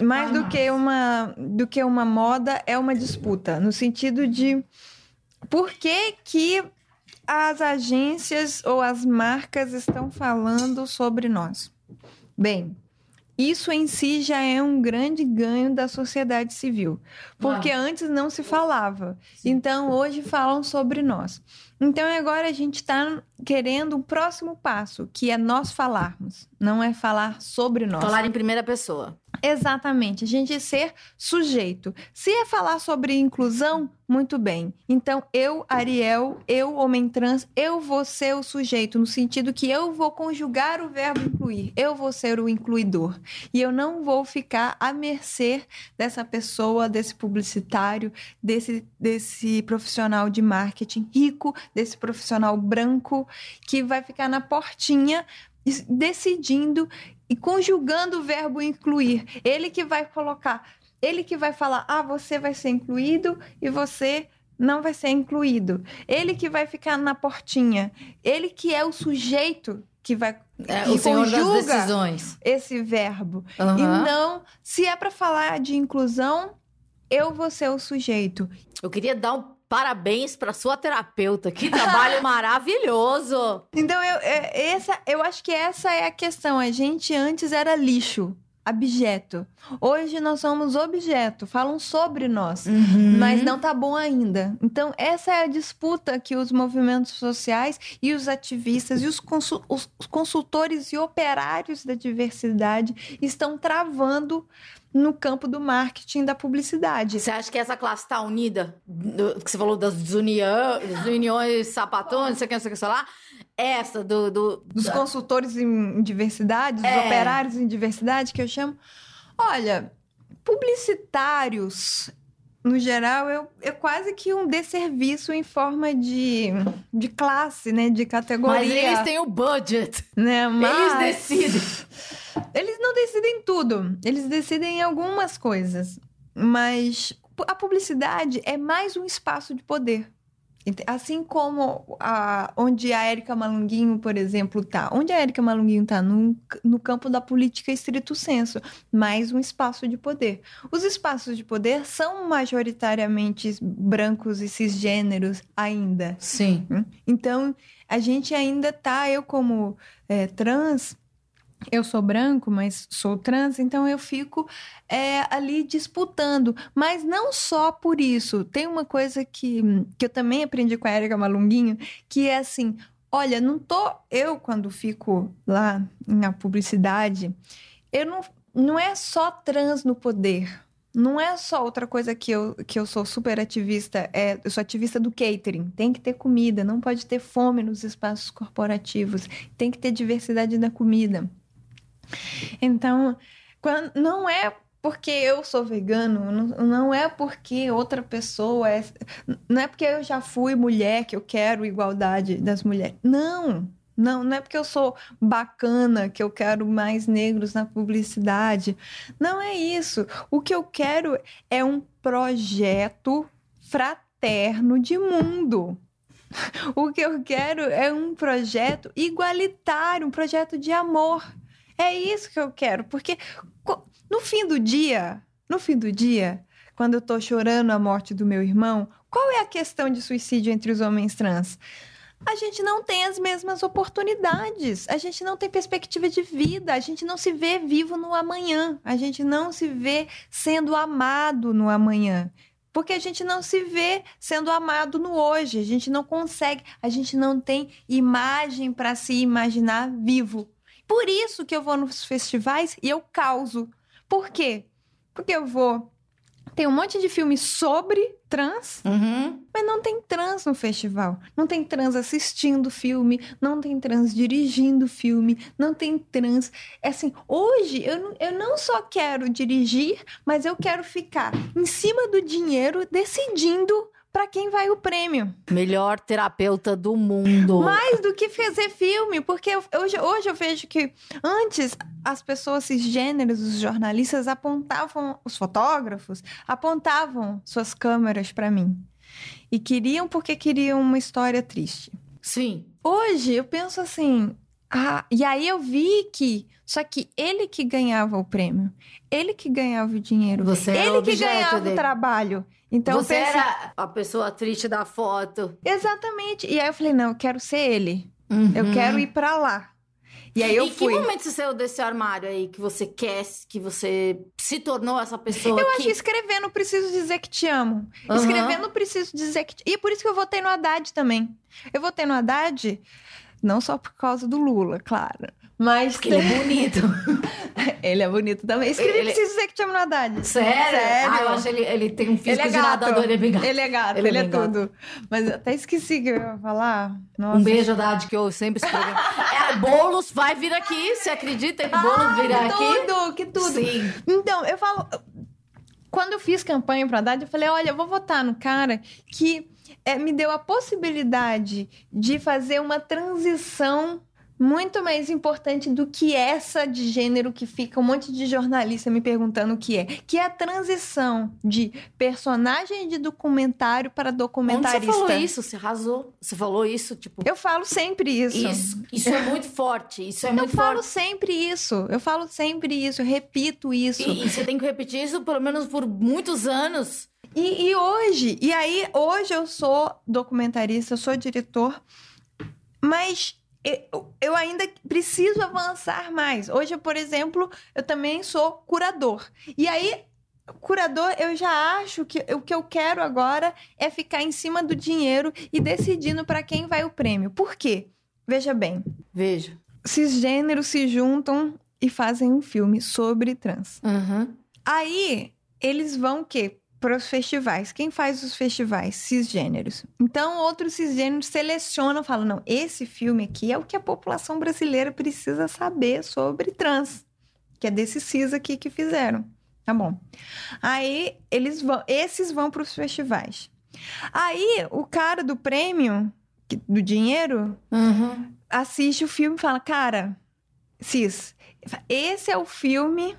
Mais ah, do, que uma, do que uma moda, é uma disputa. No sentido de por que, que as agências ou as marcas estão falando sobre nós? Bem, isso em si já é um grande ganho da sociedade civil, porque ah. antes não se falava. Então hoje falam sobre nós. Então agora a gente está querendo o um próximo passo, que é nós falarmos, não é falar sobre nós. Falar em primeira pessoa. Exatamente, a gente ser sujeito. Se é falar sobre inclusão, muito bem. Então, eu, Ariel, eu, homem trans, eu vou ser o sujeito, no sentido que eu vou conjugar o verbo incluir, eu vou ser o incluidor. E eu não vou ficar à mercê dessa pessoa, desse publicitário, desse, desse profissional de marketing rico, desse profissional branco, que vai ficar na portinha decidindo e conjugando o verbo incluir. Ele que vai colocar, ele que vai falar: "Ah, você vai ser incluído e você não vai ser incluído". Ele que vai ficar na portinha. Ele que é o sujeito que vai é, que o decisões. esse verbo. Uhum. E não, se é para falar de inclusão, eu vou ser o sujeito. Eu queria dar um Parabéns para sua terapeuta. Que trabalho (laughs) maravilhoso. Então, eu, é, essa, eu acho que essa é a questão. A gente antes era lixo, objeto. Hoje nós somos objeto. Falam sobre nós, uhum. mas não tá bom ainda. Então, essa é a disputa que os movimentos sociais e os ativistas e os, consul, os consultores e operários da diversidade estão travando no campo do marketing da publicidade. Você acha que essa classe está unida? Do, que você falou das desuniões, sapatões, não sei o que, não sei o que, sei lá. Essa do... do dos consultores em diversidade, dos é. operários em diversidade, que eu chamo. Olha, publicitários no geral, eu, é quase que um desserviço em forma de, de classe, né? De categoria. Mas eles têm o budget. Né? Mas... Eles decidem. (laughs) Eles não decidem tudo. Eles decidem algumas coisas. Mas a publicidade é mais um espaço de poder. Assim como a, onde a Érica Malunguinho, por exemplo, está. Onde a Érica Malunguinho está? No, no campo da política estrito senso. Mais um espaço de poder. Os espaços de poder são majoritariamente brancos e cisgêneros ainda. Sim. Então, a gente ainda está, eu como é, trans, eu sou branco, mas sou trans, então eu fico é, ali disputando. Mas não só por isso. Tem uma coisa que, que eu também aprendi com a Erika Malunguinho, que é assim: olha, não tô. Eu, quando fico lá na publicidade, eu não. Não é só trans no poder. Não é só outra coisa que eu, que eu sou super ativista, é, eu sou ativista do catering. Tem que ter comida, não pode ter fome nos espaços corporativos, tem que ter diversidade na comida. Então, quando, não é porque eu sou vegano, não, não é porque outra pessoa é. Não é porque eu já fui mulher que eu quero igualdade das mulheres. Não! Não, não é porque eu sou bacana que eu quero mais negros na publicidade. Não é isso. O que eu quero é um projeto fraterno de mundo. (laughs) O que eu quero é um projeto igualitário, um projeto de amor. É isso que eu quero, porque no fim do dia, no fim do dia, quando eu tô chorando a morte do meu irmão, qual é a questão de suicídio entre os homens trans? A gente não tem as mesmas oportunidades, a gente não tem perspectiva de vida, a gente não se vê vivo no amanhã, a gente não se vê sendo amado no amanhã porque a gente não se vê sendo amado no hoje, a gente não consegue, a gente não tem imagem para se imaginar vivo. Por isso que eu vou nos festivais e eu causo. Por quê? Porque eu vou. Tem um monte de filmes sobre trans, uhum. mas não tem trans no festival. Não tem trans assistindo filme, não tem trans dirigindo filme, não tem trans. É assim, hoje eu, eu não só quero dirigir, mas eu quero ficar em cima do dinheiro decidindo para quem vai o prêmio. Melhor terapeuta do mundo. Mais do que fazer filme, porque hoje, hoje eu vejo que antes as pessoas cisgêneros, os jornalistas apontavam, os fotógrafos apontavam suas câmeras para mim. E queriam porque queriam uma história triste. Sim. Hoje eu penso assim, ah, e aí eu vi que só que ele que ganhava o prêmio, ele que ganhava o dinheiro, Você ele que ganhava dele. o trabalho. Então Você pensei... era a pessoa triste da foto. Exatamente. E aí eu falei, não, eu quero ser ele. Uhum. Eu quero ir para lá. E aí eu e fui. que momento você saiu desse armário aí que você quer, que você se tornou essa pessoa? Eu que... acho que escrever não preciso dizer que te amo. Uhum. Escrever não preciso dizer que te... E por isso que eu votei no Haddad também. Eu votei no Haddad não só por causa do Lula, claro. Mas Porque ele é (laughs) bonito. ele é bonito também. Escrevi Ele- preciso dizer que te amo no Haddad. Sério? Sério. Ah, eu acho ele, ele tem um Ele físico é de nadador, ele é bem gato. Ele é gato, Ele ele, é é gato. tudo. Mas eu até esqueci que eu ia falar. Nossa. Um beijo, Haddad, que eu sempre escrevi. é, Boulos vai vir aqui, você acredita que Boulos Ah, virá que aqui? tudo, que tudo. Sim. Então, eu falo. Quando eu fiz campanha para Haddad, eu falei: olha, eu vou votar no cara que é, me deu a possibilidade de fazer uma transição muito mais importante do que essa de gênero que fica um monte de jornalista me perguntando o que é. Que é a transição de personagem de documentário para Onde documentarista. você falou isso? Você arrasou. Você falou isso, tipo. Eu falo sempre isso. Isso, isso é muito forte. Isso é Eu muito falo forte. sempre isso. Eu falo sempre isso. Eu repito isso. E, e você tem que repetir isso pelo menos por muitos anos. E, e hoje, e aí, hoje eu sou documentarista, eu sou diretor, mas eu, eu ainda preciso avançar mais. Hoje, por exemplo, eu também sou curador. E aí, curador, eu já acho que o que eu quero agora é ficar em cima do dinheiro e decidindo para quem vai o prêmio. Por quê? Veja bem, Veja. cisgêneros se juntam e fazem um filme sobre trans. Uhum. Aí, eles vão o quê? Para os festivais. Quem faz os festivais? Cisgêneros. Então, outros cisgêneros selecionam, falam: não, esse filme aqui é o que a população brasileira precisa saber sobre trans. Que é desse cis aqui que fizeram. Tá bom. Aí, eles vão, esses vão para os festivais. Aí, o cara do prêmio, do dinheiro, Uhum. assiste o filme e fala: Cara, Cis, esse é o filme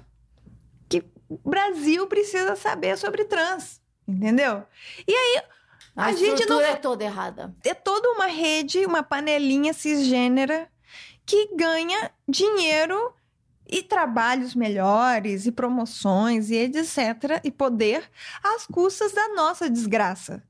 o Brasil precisa saber sobre trans. Entendeu? E aí A, A gente não- é toda errada. é toda uma rede, uma panelinha cisgênera que ganha dinheiro e trabalhos melhores, e promoções, e etc., e poder, às custas da nossa desgraça.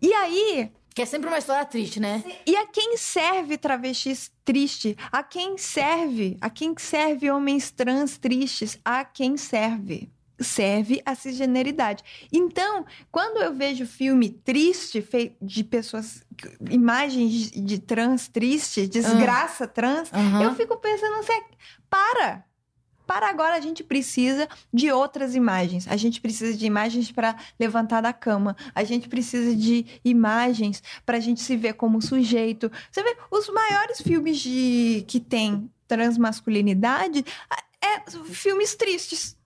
E aí, Que é sempre uma história triste, né? E a quem serve travestis triste? A quem serve? A quem serve homens trans tristes? A quem serve? Serve a cisgeneridade. Então, quando eu vejo filme triste de pessoas, imagens de trans triste, desgraça trans, Uhum. eu fico pensando assim, para! Para agora a gente precisa de outras imagens. A gente precisa de imagens para levantar da cama. A gente precisa de imagens para a gente se ver como sujeito. Você vê os maiores filmes de que tem transmasculinidade é filmes tristes.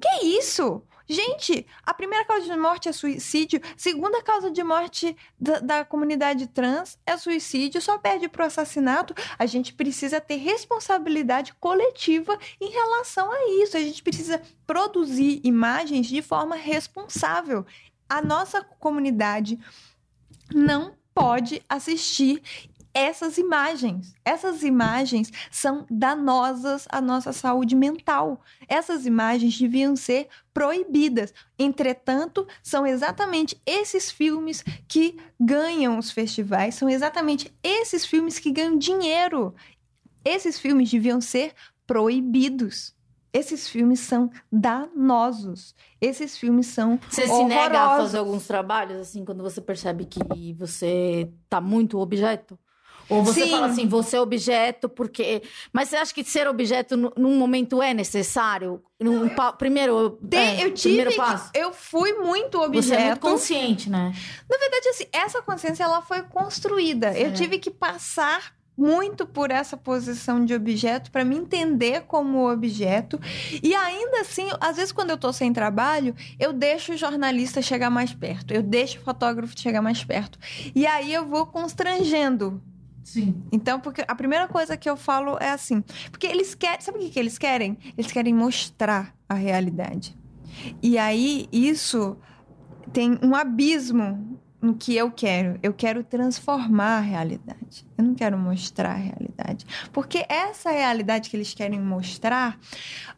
Que isso? Gente, a primeira causa de morte é suicídio, segunda causa de morte da, da comunidade trans é suicídio, só perde para o assassinato. A gente precisa ter responsabilidade coletiva em relação a isso. A gente precisa produzir imagens de forma responsável. A nossa comunidade não pode assistir essas imagens. Essas imagens são danosas à nossa saúde mental. Essas imagens deviam ser proibidas. Entretanto, são exatamente esses filmes que ganham os festivais, são exatamente esses filmes que ganham dinheiro. Esses filmes deviam ser proibidos. Esses filmes são danosos. Esses filmes são Você se horrorosos. nega a fazer alguns trabalhos, assim, quando você percebe que você tá muito objeto? Ou você Sim. fala assim, você é objeto porque... Mas você acha que ser objeto nu- num momento é necessário? Num pa- Primeiro, Te- é, eu tive primeiro passo? eu fui muito Você é muito objeto. consciente, né? Na verdade, assim, essa consciência ela foi construída. Eu É. tive que passar muito por essa posição de objeto para me entender como objeto. E ainda assim, às vezes quando eu tô sem trabalho, eu deixo o jornalista chegar mais perto, eu deixo o fotógrafo chegar mais perto. E aí eu vou constrangendo Sim. então, porque a primeira coisa que eu falo é assim, porque eles querem, sabe o que, que eles querem? Eles querem mostrar a realidade. E aí isso tem um abismo no que eu quero. Eu quero transformar a realidade. Eu não quero mostrar a realidade. Porque essa realidade que eles querem mostrar,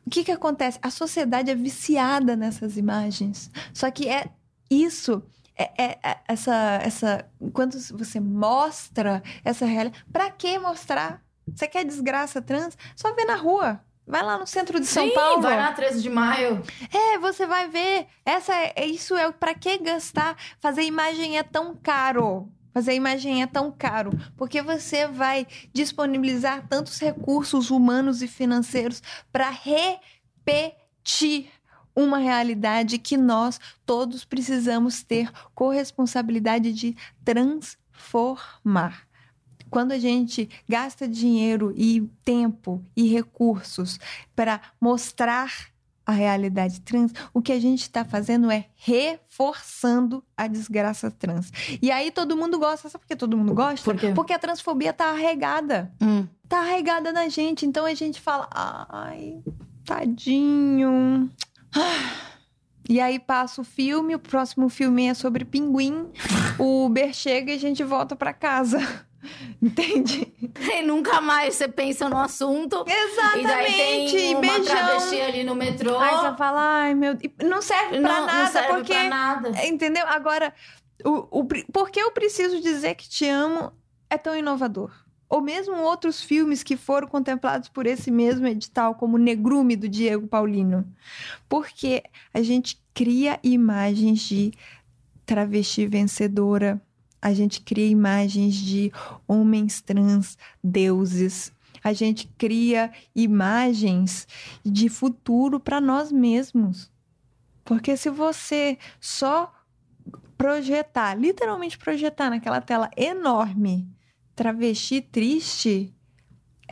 o que que acontece? A sociedade é viciada nessas imagens. Só que é isso é, é- é- essa, essa, quando você mostra essa realidade, pra que mostrar? Você quer desgraça trans? Só vê na rua. Vai lá no centro de São Sim, Paulo. vai na 13 de maio. É, você vai ver. Essa é, é- isso é pra que gastar? Fazer imagem é tão caro. Fazer imagem é tão caro, porque você vai disponibilizar tantos recursos humanos e financeiros para repetir uma realidade que nós todos precisamos ter corresponsabilidade de transformar. Quando a gente gasta dinheiro e tempo e recursos para mostrar a realidade trans, o que a gente está fazendo é reforçando a desgraça trans. E aí todo mundo gosta. Sabe por que todo mundo gosta? Por? Porque a transfobia tá arregada. Hum. Tá arregada na gente. Então a gente fala, ai, tadinho. E aí passa o filme, o próximo filme é sobre pinguim. O Uber chega e a gente volta para casa. (laughs) Entende? E nunca mais você pensa no assunto. E daí tem Exatamente. uma Beijão. travesti ali no metrô. Aí você fala, ai meu. Não serve pra não, nada, não serve porque. pra nada. Entendeu? Agora, o, o, pri- por que eu preciso dizer que te amo é tão inovador? Ou mesmo outros filmes que foram contemplados por esse mesmo edital, como Negrume, do Diego Paulino. Porque a gente cria imagens de travesti vencedora, a gente cria imagens de homens trans, deuses. A gente cria imagens de futuro para nós mesmos. Porque se você só projetar, literalmente projetar naquela tela enorme, travesti triste,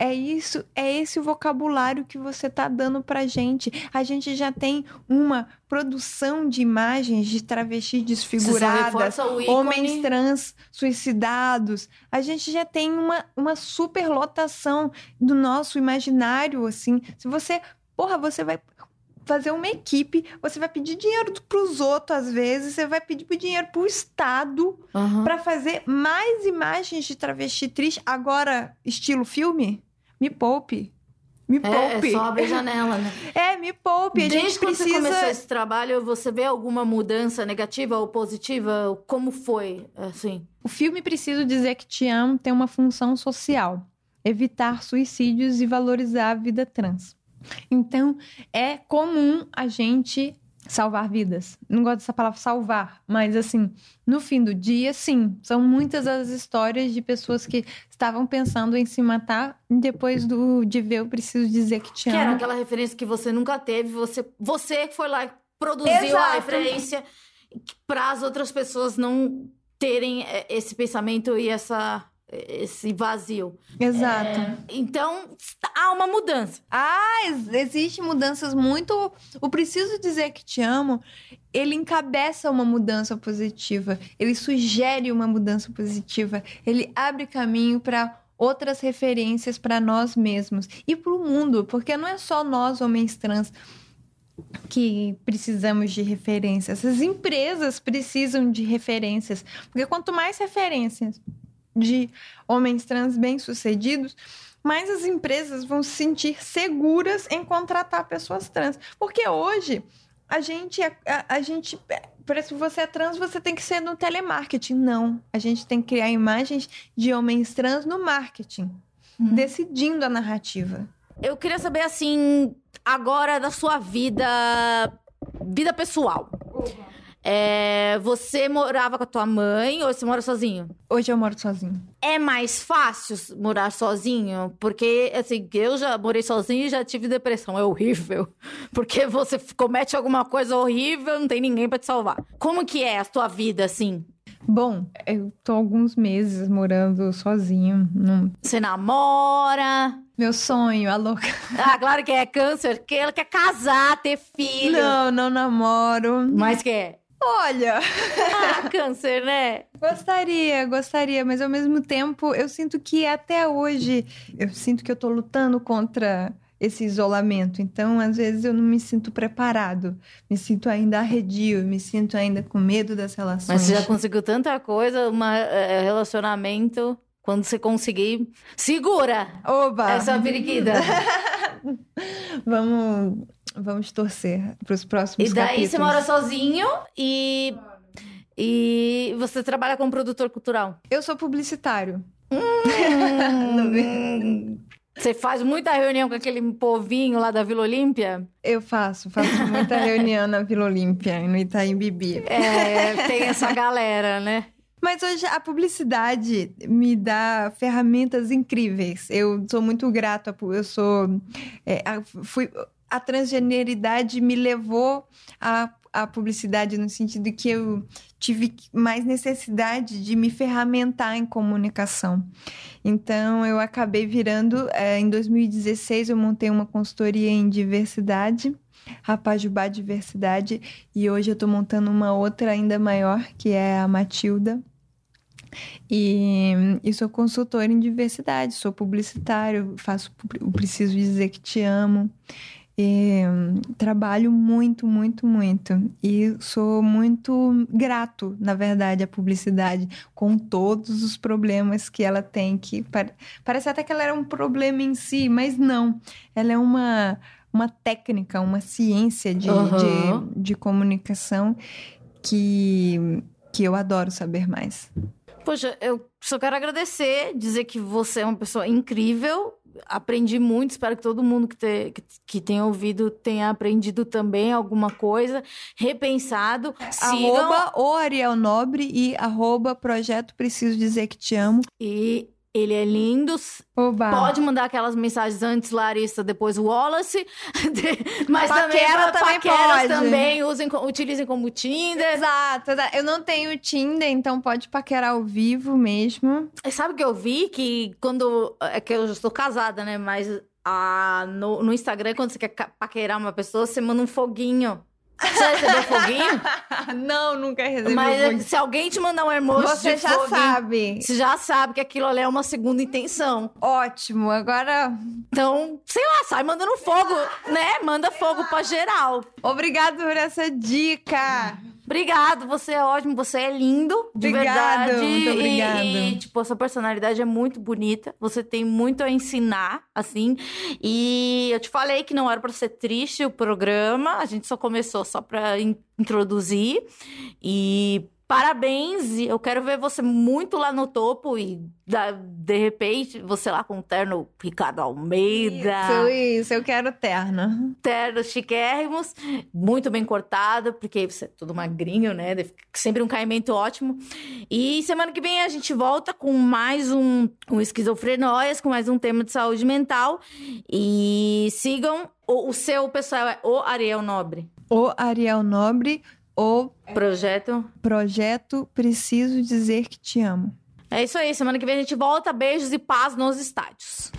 é isso, é esse o vocabulário que você tá dando pra gente. A gente já tem uma produção de imagens de travesti desfiguradas, homens trans suicidados. A gente já tem uma, uma superlotação do nosso imaginário, assim. Se você, porra, você vai fazer uma equipe, você vai pedir dinheiro pros outros às vezes, você vai pedir dinheiro pro Estado Aham. Pra fazer mais imagens de travesti triste, agora estilo filme, me poupe. Me É, poupe. é só abrir a janela, né? (laughs) É, me poupe. A Desde gente quando precisa. você começou esse trabalho, você vê alguma mudança negativa ou positiva? Como foi, assim? O filme Preciso Dizer Que Te Amo tem uma função social: evitar suicídios e valorizar a vida trans. Então, é comum a gente salvar vidas. Não gosto dessa palavra salvar, mas assim, no fim do dia, sim, são muitas as histórias de pessoas que estavam pensando em se matar depois do, de ver Eu Preciso Dizer Que Te Que era Amo. aquela referência que você nunca teve, você, você foi lá e produziu a Exato. referência para as outras pessoas não terem eh, esse pensamento e essa, esse vazio. Exato. Então, há uma mudança. Ah, ex- existe mudanças muito. O Preciso Dizer Que Te Amo, ele encabeça uma mudança positiva. Ele sugere uma mudança positiva. Ele abre caminho para outras referências para nós mesmos e para o mundo, porque não é só nós, homens trans, que precisamos de referências. As empresas precisam de referências. Porque quanto mais referências de homens trans bem-sucedidos, mais as empresas vão se sentir seguras em contratar pessoas trans. Porque hoje a gente, é- a, a gente, parece que você é trans, você tem que ser no telemarketing. Não, a gente tem que criar imagens de homens trans no marketing, decidindo a narrativa. Eu queria saber, assim, agora da sua vida, vida pessoal. É, você morava com a tua mãe ou você mora sozinho? Hoje eu moro sozinho. É mais fácil morar sozinho? Porque, assim, eu já morei sozinho e já tive depressão. É horrível. (laughs) Porque você comete alguma coisa horrível, não tem ninguém pra te salvar. Como que é a tua vida, assim? Bom, eu tô alguns meses morando sozinho. Num... Você namora? Meu sonho, a louca. (laughs) Ah, claro que é câncer, que ela quer casar, ter filho. Não, não namoro. Mas quer. Olha, Ah, câncer, né? gostaria, gostaria, mas ao mesmo tempo eu sinto que até hoje eu sinto que eu tô lutando contra esse isolamento. Então, às vezes eu não me sinto preparado, me sinto ainda arredio, me sinto ainda com medo das relações. Mas você já conseguiu tanta coisa, um relacionamento. Quando você conseguir, segura Oba! essa periquita. (laughs) Vamos, vamos torcer para os próximos E daí capítulos. você mora sozinho e. E você trabalha como produtor cultural. Eu sou publicitário. Hum, (laughs) você faz muita reunião com aquele povinho lá da Vila Olímpia? Eu faço, faço muita (laughs) reunião na Vila Olímpia e no Itaim Bibi. É, tem essa galera, né? Mas hoje a publicidade me dá ferramentas incríveis. Eu sou muito grata, eu sou. é, fui, a transgeneridade me levou à, à publicidade no sentido que eu tive mais necessidade de me ferramentar em comunicação. Então eu acabei virando. é, em 2016 eu montei uma consultoria em diversidade. Rapajubá Diversidade, e hoje eu estou montando uma outra ainda maior, que é a Matilda, e, e sou consultora em diversidade, sou publicitário, faço Preciso Dizer Que Te Amo. E, trabalho muito, muito, muito. E sou muito grato, na verdade, à publicidade, com todos os problemas que ela tem. Que pare- parece até que ela era um problema em si, mas não. Ela é uma, uma técnica, uma ciência de, Aham. de, de comunicação que, que eu adoro saber mais. Poxa, eu só quero agradecer, dizer que você é uma pessoa incrível. Aprendi muito, espero que todo mundo que, te- que, que tenha ouvido tenha aprendido também alguma coisa, repensado. Sigam Arroba o Ariel Nobre e arroba Projeto Preciso Dizer Que Te Amo. e ele é lindo. Oba! Pode mandar aquelas mensagens antes Larissa, depois Wallace. (laughs) Mas também, Paquera também paqueras pode. também usem, utilizem como Tinder. Exato. Eu não tenho Tinder, então pode paquerar ao vivo mesmo. E Sabe o que eu vi? Que quando. É que eu já estou casada, né? Mas ah, no, no Instagram, quando você quer paquerar uma pessoa, você manda um foguinho. Você recebeu foguinho? (laughs) não, nunca recebi. Mas se alguém te mandar um emoji Você já foguinho, sabe. Você já sabe que aquilo ali é uma segunda intenção. Ótimo. Agora, Então, sei lá, sai mandando fogo, né? Manda fogo pra geral. obrigado por essa dica. Obrigado, você é ótimo, você é lindo, de Obrigado, verdade. muito obrigada. E, e, tipo, a sua personalidade é muito bonita. Você tem muito a ensinar, assim. E eu te falei que não era pra ser triste o programa. A gente só começou só pra in- introduzir. E parabéns. Eu quero ver você muito lá no topo e da- de repente você lá com o terno Ricardo Almeida Isso, isso, eu quero terno. ternos chiquérrimos, muito bem cortado, porque você é tudo magrinho, né? Sempre um caimento ótimo. E semana que vem a gente volta com mais um, um Esquizofrenóias, com mais um tema de saúde mental. E sigam, o, o seu pessoal é o Ariel Nobre. O Ariel Nobre, o Projeto. projeto Preciso Dizer Que Te Amo. É isso aí, semana que vem a gente volta. Beijos e paz nos estádios.